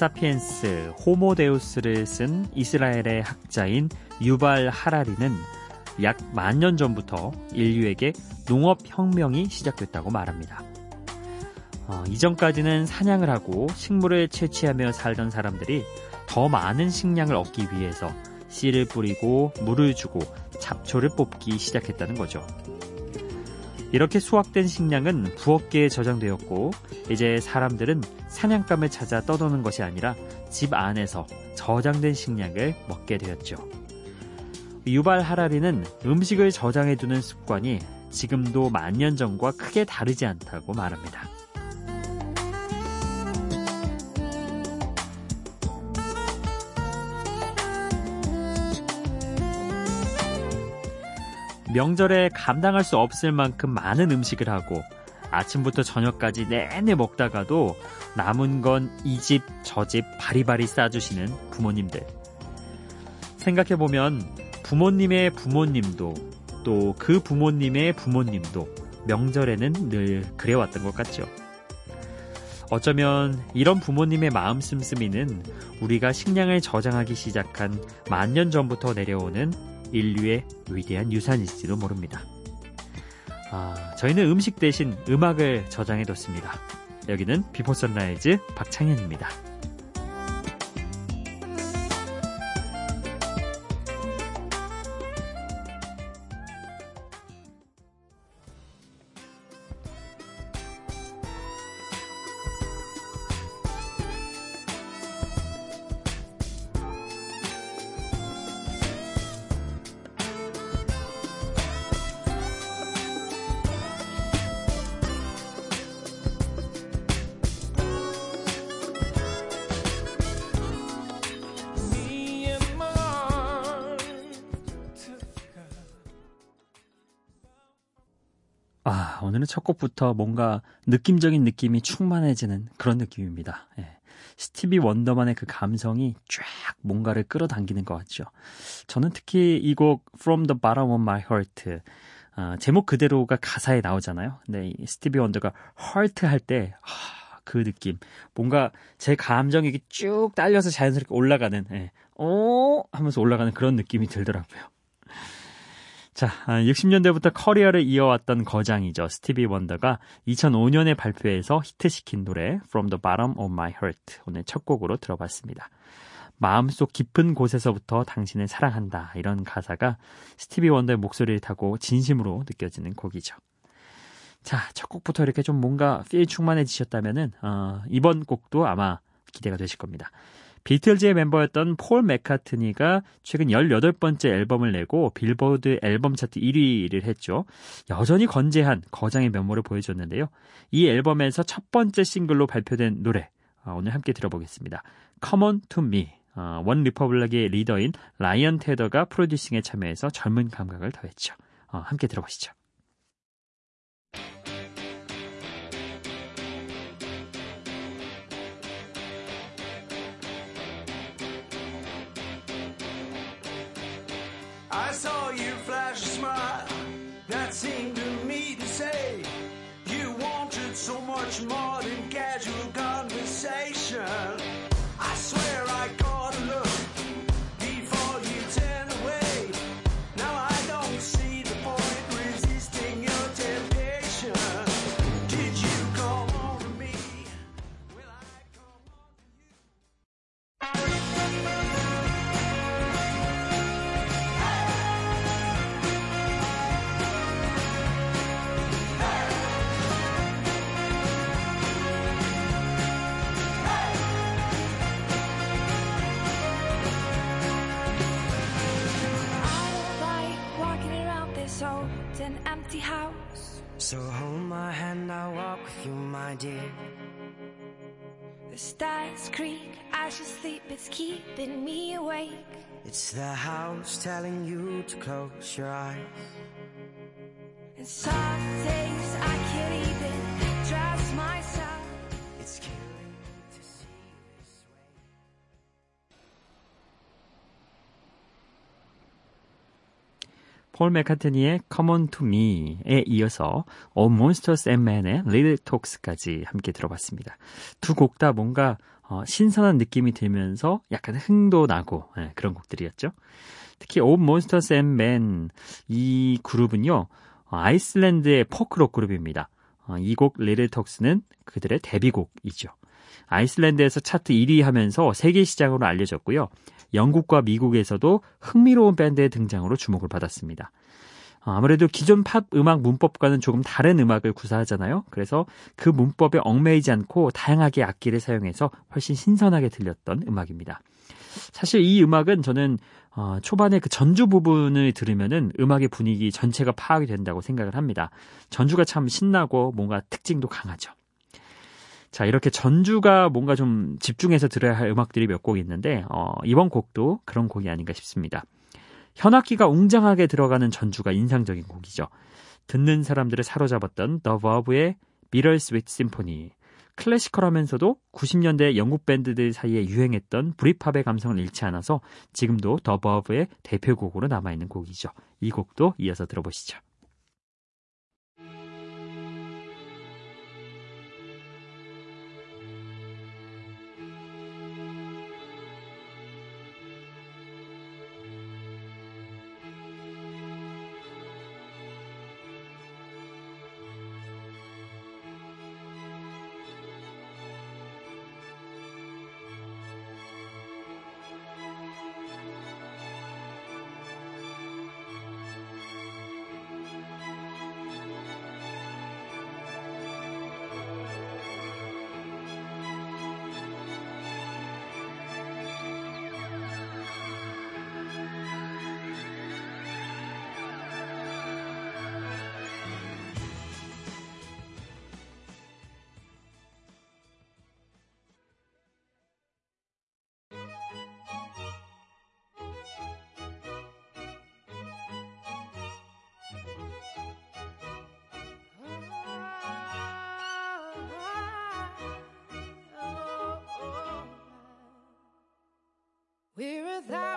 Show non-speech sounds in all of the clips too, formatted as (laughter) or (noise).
호모사피엔스, 호모데우스를 쓴 이스라엘의 학자인 유발 하라리는 약 만 년 전부터 인류에게 농업 혁명이 시작됐다고 말합니다. 어, 이전까지는 사냥을 하고 식물을 채취하며 살던 사람들이 더 많은 식량을 얻기 위해서 씨를 뿌리고 물을 주고 잡초를 뽑기 시작했다는 거죠. 이렇게 수확된 식량은 부엌계에 저장되었고 이제 사람들은 사냥감을 찾아 떠도는 것이 아니라 집 안에서 저장된 식량을 먹게 되었죠. 유발 하라리는 음식을 저장해두는 습관이 지금도 만년 전과 크게 다르지 않다고 말합니다. 명절에 감당할 수 없을 만큼 많은 음식을 하고 아침부터 저녁까지 내내 먹다가도 남은 건 이 집, 저 집 바리바리 싸주시는 부모님들. 생각해보면 부모님의 부모님도 또 그 부모님의 부모님도 명절에는 늘 그래왔던 것 같죠. 어쩌면 이런 부모님의 마음 씀씀이는 우리가 식량을 저장하기 시작한 만년 전부터 내려오는 인류의 위대한 유산일지도 모릅니다. 아, 저희는 음식 대신 음악을 저장해뒀습니다. 여기는 비포 선라이즈 박창현입니다. 오늘은 첫 곡부터 뭔가 느낌적인 느낌이 충만해지는 그런 느낌입니다. 예. 스티비 원더만의 그 감성이 쫙 뭔가를 끌어당기는 것 같죠. 저는 특히 이 곡 From the Bottom of My Heart 어, 제목 그대로가 가사에 나오잖아요. 근데 이 스티비 원더가 Heart 할때 아, 그 느낌 뭔가 제 감정이 쭉 딸려서 자연스럽게 올라가는 예. 어 하면서 올라가는 그런 느낌이 들더라고요. 자, 60년대부터 아, 커리어를 이어왔던 거장이죠. 스티비 원더가 2005년에 발표해서 히트시킨 노래 From the Bottom of My Heart 오늘 첫 곡으로 들어봤습니다. 마음속 깊은 곳에서부터 당신을 사랑한다 이런 가사가 스티비 원더의 목소리를 타고 진심으로 느껴지는 곡이죠. 자, 첫 곡부터 이렇게 좀 뭔가 필 충만해지셨다면은 어, 이번 곡도 아마 기대가 되실 겁니다. 비틀즈의 멤버였던 폴 맥카트니가 최근 18번째 앨범을 내고 빌보드 앨범 차트 1위를 했죠. 여전히 건재한 거장의 면모를 보여줬는데요. 이 앨범에서 첫 번째 싱글로 발표된 노래 어, 오늘 함께 들어보겠습니다. Come on to me. 어, 원 리퍼블릭의 리더인 라이언 테더가 프로듀싱에 참여해서 젊은 감각을 더했죠. 어, 함께 들어보시죠. I saw you flash a smile that seemed to me to say you wanted so much more than casual So hold my hand, I'll walk with you, my dear. The stars creak, I should sleep, it's keeping me awake. It's the house telling you to close your eyes. And 폴 맥카트니의 Come On To Me에 이어서 All Monsters and Men의 Little Talks까지 함께 들어봤습니다. 두 곡 다 뭔가 어, 신선한 느낌이 들면서 약간 흥도 나고 네, 그런 곡들이었죠. 특히 All Monsters and Men 이 그룹은요 어, 아이슬란드의 포크록 그룹입니다. 어, 이곡 Little Talks는 그들의 데뷔곡이죠. 아이슬란드에서 차트 1위 하면서 세계 시장으로 알려졌고요. 영국과 미국에서도 흥미로운 밴드의 등장으로 주목을 받았습니다. 어, 아무래도 기존 팝 음악 문법과는 조금 다른 음악을 구사하잖아요. 그래서 그 문법에 얽매이지 않고 다양하게 악기를 사용해서 훨씬 신선하게 들렸던 음악입니다. 사실 이 음악은 저는 어, 초반에 그 전주 부분을 들으면은 음악의 분위기 전체가 파악이 된다고 생각을 합니다. 전주가 참 신나고 뭔가 특징도 강하죠. 자, 이렇게 전주가 뭔가 좀 집중해서 들어야 할 음악들이 몇 곡 있는데, 어, 이번 곡도 그런 곡이 아닌가 싶습니다. 현악기가 웅장하게 들어가는 전주가 인상적인 곡이죠. 듣는 사람들을 사로잡았던 The Verve의 Bittersweet Symphony. 클래시컬하면서도 90년대 영국 밴드들 사이에 유행했던 브리팝의 감성을 잃지 않아서 지금도 Verve의 대표곡으로 남아있는 곡이죠. 이 곡도 이어서 들어보시죠.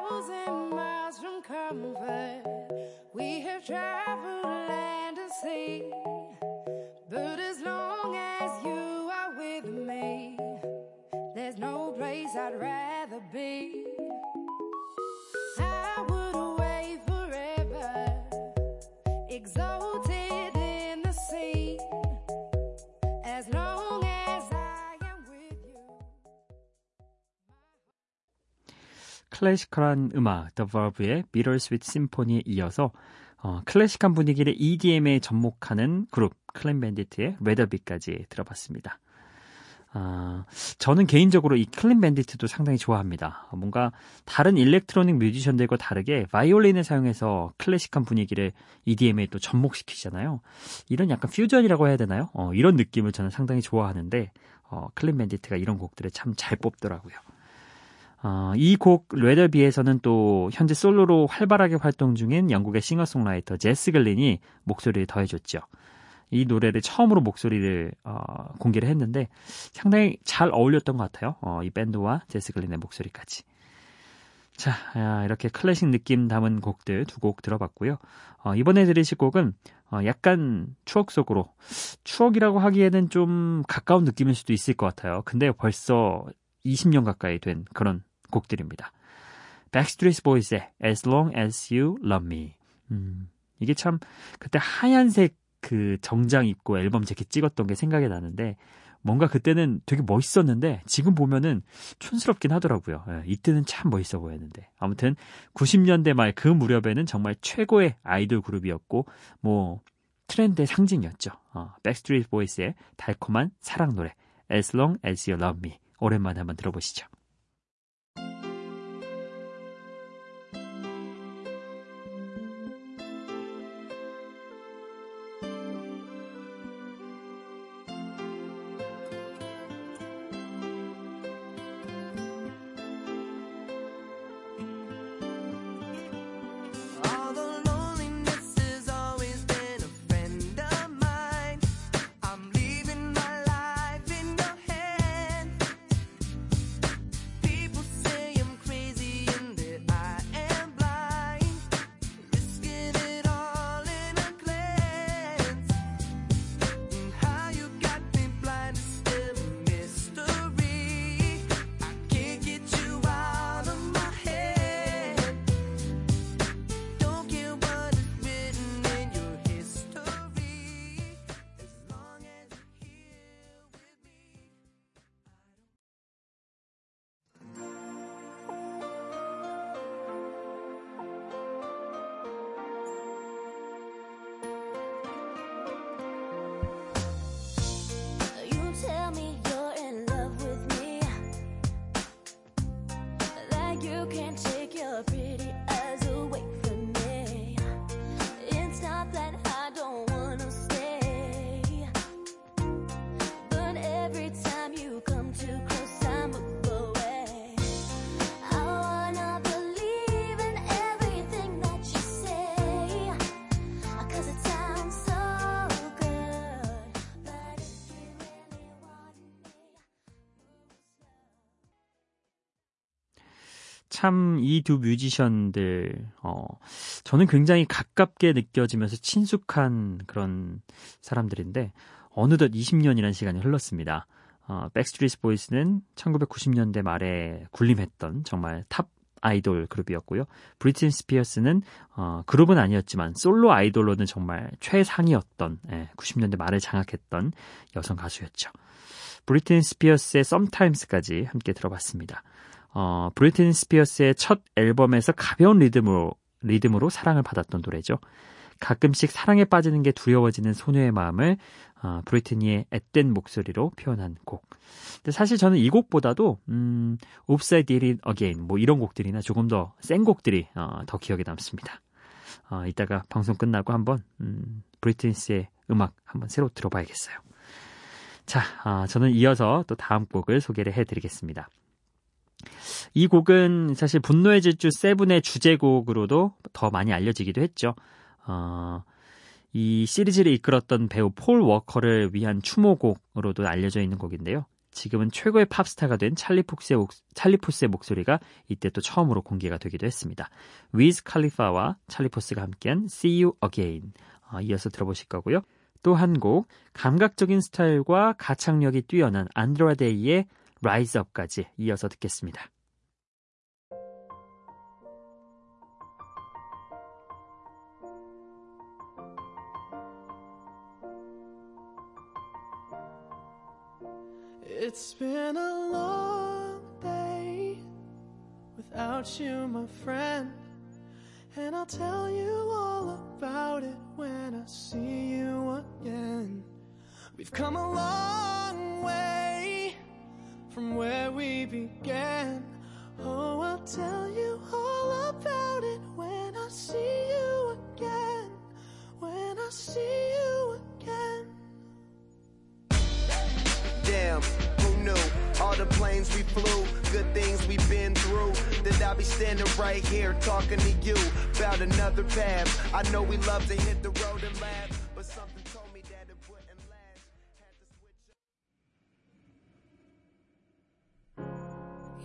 Thousand miles from comfort. We have traveled land and sea. But as long as you are with me, there's no place I'd rather be. 클래시컬한 음악 The Verve의 Bittersweet Symphony에 이어서 어, 클래식한 분위기를 EDM에 접목하는 그룹 클린 밴디트의 Rather Be까지 들어봤습니다. 아, 저는 개인적으로 이 클린 밴디트도 상당히 좋아합니다. 뭔가 다른 일렉트로닉 뮤지션들과 다르게 바이올린을 사용해서 클래식한 분위기를 EDM에 또 접목시키잖아요. 이런 약간 퓨전이라고 해야 되나요? 어, 이런 느낌을 저는 상당히 좋아하는데 어, 클린 밴디트가 이런 곡들을 참 잘 뽑더라고요. 어, 이곡 Rather Be에서는 또 현재 솔로로 활발하게 활동 중인 영국의 싱어송라이터 제스 글린이 목소리를 더해줬죠. 이 노래를 처음으로 목소리를 어, 공개를 했는데 상당히 잘 어울렸던 것 같아요. 어, 이 밴드와 제스 글린의 목소리까지. 자, 아, 이렇게 클래식 느낌 담은 곡들 두 곡 들어봤고요. 어, 이번에 들으실 곡은 어, 약간 추억 속으로 추억이라고 하기에는 좀 가까운 느낌일 수도 있을 것 같아요. 근데 벌써 20년 가까이 된 그런 곡들입니다. Backstreet Boys의 As Long As You Love Me. 음, 이게 참 그때 하얀색 그 정장 입고 앨범 재킷 찍었던 게 생각이 나는데 뭔가 그때는 되게 멋있었는데 지금 보면은 촌스럽긴 하더라고요. 예, 이때는 참 멋있어 보였는데 아무튼 90년대 말 그 무렵에는 정말 최고의 아이돌 그룹이었고 뭐 트렌드의 상징이었죠. 어, 백스트리트 보이스의 달콤한 사랑 노래 As Long As You Love Me 오랜만에 한번 들어보시죠. Can't 참 이 두 뮤지션들 어 저는 굉장히 가깝게 느껴지면서 친숙한 그런 사람들인데 어느덧 20년이라는 시간이 흘렀습니다. 어, 백스트리트 보이스는 1990년대 말에 군림했던 정말 탑 아이돌 그룹이었고요. 브리트니 스피어스는 어, 그룹은 아니었지만 솔로 아이돌로는 정말 최상이었던 예, 90년대 말을 장악했던 여성 가수였죠. 브리트니 스피어스의 Sometimes까지 함께 들어봤습니다. 어, 브리트니 스피어스의 첫 앨범에서 가벼운 리듬으로, 리듬으로 사랑을 받았던 노래죠. 가끔씩 사랑에 빠지는 게 두려워지는 소녀의 마음을 어, 브리트니의 앳된 목소리로 표현한 곡. 근데 사실 저는 이 곡보다도 음, Oops I Did It Again 뭐 이런 곡들이나 조금 더 센 곡들이 어, 더 기억에 남습니다. 어, 이따가 방송 끝나고 한번 음, 브리트니의 음악 한번 새로 들어봐야겠어요. 자, 아, 저는 이어서 또 다음 곡을 소개를 해드리겠습니다. 이 곡은 사실 분노의 질주 세븐의 주제곡으로도 더 많이 알려지기도 했죠. 어, 이 시리즈를 이끌었던 배우 폴 워커를 위한 추모곡으로도 알려져 있는 곡인데요. 지금은 최고의 팝스타가 된 찰리 폭스의, 목, 찰리 푸스의 목소리가 이때 또 처음으로 공개가 되기도 했습니다. 위즈 칼리파와 찰리 푸스가 함께한 See You Again 어, 이어서 들어보실 거고요. 또 한 곡 감각적인 스타일과 가창력이 뛰어난 안드라데이의 Rise Up까지 이어서 듣겠습니다. It's been a long day without you, my friend. And I'll tell you all about it when I see you again. We've come a long way from where we began. Oh, I'll tell you all about it when I see you again. When I see you again. Damn, who knew? All the planes we flew, good things we've been through. That I'll be standing right here talking to you about another path. I know we love to hit the road and laugh,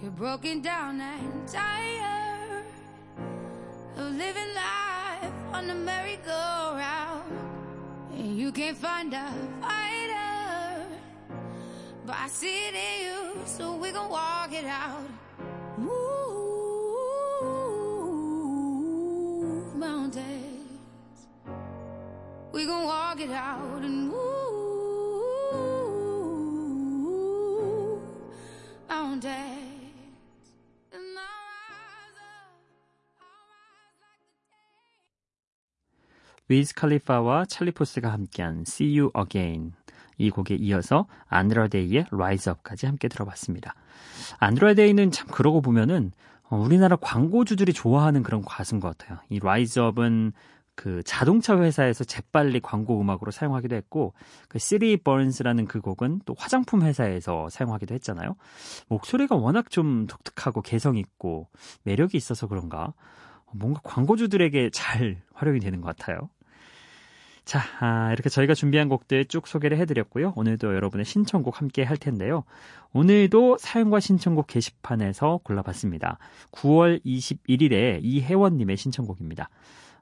You're broken down and tired of living life on the merry-go-round. And you can't find a fighter, but I see it in you, so we gon' walk it out. Move mountains. We gon' walk it out and move mountains. 위즈 칼리파와 찰리 포스가 함께한 See You Again 이 곡에 이어서 안드라데이의 Rise Up까지 함께 들어봤습니다. 안드라데이는 참 그러고 보면은 어, 우리나라 광고주들이 좋아하는 그런 가수인 것 같아요. 이 Rise Up은 그 자동차 회사에서 재빨리 광고 음악으로 사용하기도 했고 그 시리 버ን스라는 그 곡은 또 화장품 회사에서 사용하기도 했잖아요. 목소리가 워낙 좀 독특하고 개성 있고 매력이 있어서 그런가 뭔가 광고주들에게 잘 활용이 되는 것 같아요. 자, 아, 이렇게 저희가 준비한 곡들 쭉 소개를 해드렸고요. 오늘도 여러분의 신청곡 함께 할 텐데요. 오늘도 사연과 신청곡 게시판에서 골라봤습니다. 9월 21일에 이혜원님의 신청곡입니다.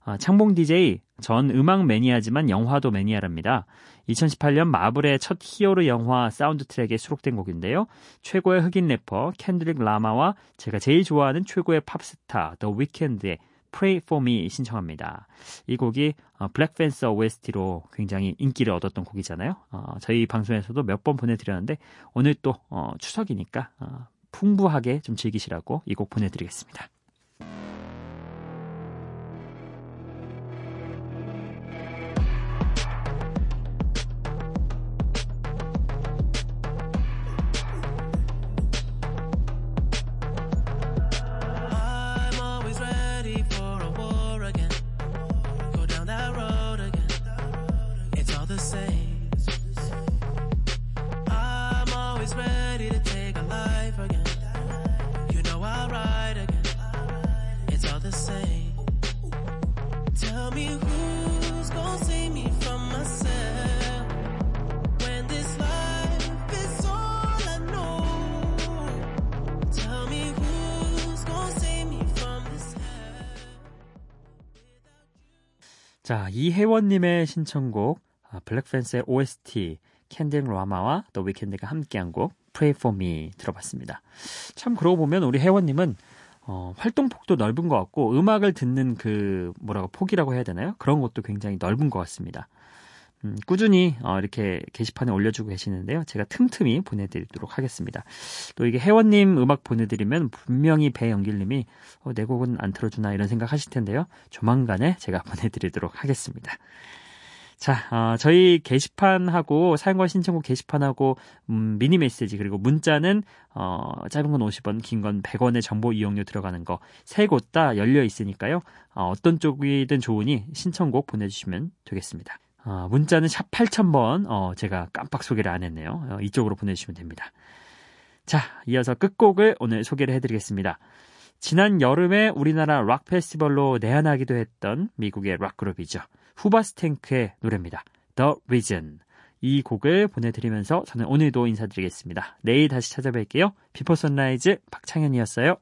아, 창봉 DJ, 전 음악 매니아지만 영화도 매니아랍니다. 2018년 마블의 첫 히어로 영화 사운드트랙에 수록된 곡인데요. 최고의 흑인 래퍼 캔드릭 라마와 제가 제일 좋아하는 최고의 팝스타 더 위켄드의 Pray for Me 신청합니다. 이 곡이 어, 블랙팬서 OST로 굉장히 인기를 얻었던 곡이잖아요. 어, 저희 방송에서도 몇 번 보내드렸는데 오늘 또 어, 추석이니까 어, 풍부하게 좀 즐기시라고 이 곡 보내드리겠습니다. 자, 이혜원님의 신청곡 아, 블랙팬스의 OST 캔딩 라마와 더 위켄드가 함께한 곡 Pray For Me 들어봤습니다. 참 그러고 보면 우리 혜원님은 어, 활동폭도 넓은 것 같고 음악을 듣는 그 뭐라고 폭이라고 해야 되나요? 그런 것도 굉장히 넓은 것 같습니다. 음, 꾸준히 어, 이렇게 게시판에 올려주고 계시는데요. 제가 틈틈이 보내드리도록 하겠습니다. 또 이게 혜원님 음악 보내드리면 분명히 배영길님이 어, 내 곡은 안 틀어주나 이런 생각 하실 텐데요. 조만간에 제가 (laughs) 보내드리도록 하겠습니다. 자, 어, 저희 게시판하고 사용과 신청곡 게시판하고 음, 미니 메시지 그리고 문자는 어, 짧은 건 50원, 긴 건 100원의 정보 이용료 들어가는 거 세 곳 다 열려 있으니까요. 어, 어떤 쪽이든 좋으니 신청곡 보내주시면 되겠습니다. 어, 문자는 샵 8000번 어, 제가 깜빡 소개를 안 했네요. 어, 이쪽으로 보내주시면 됩니다. 자, 이어서 끝곡을 오늘 소개를 해드리겠습니다. 지난 여름에 우리나라 락 페스티벌로 내한하기도 했던 미국의 락 그룹이죠. 후바스탱크의 노래입니다. The Reason. 이 곡을 보내드리면서 저는 오늘도 인사드리겠습니다. 내일 다시 찾아뵐게요. 비포 선라이즈 박창현이었어요.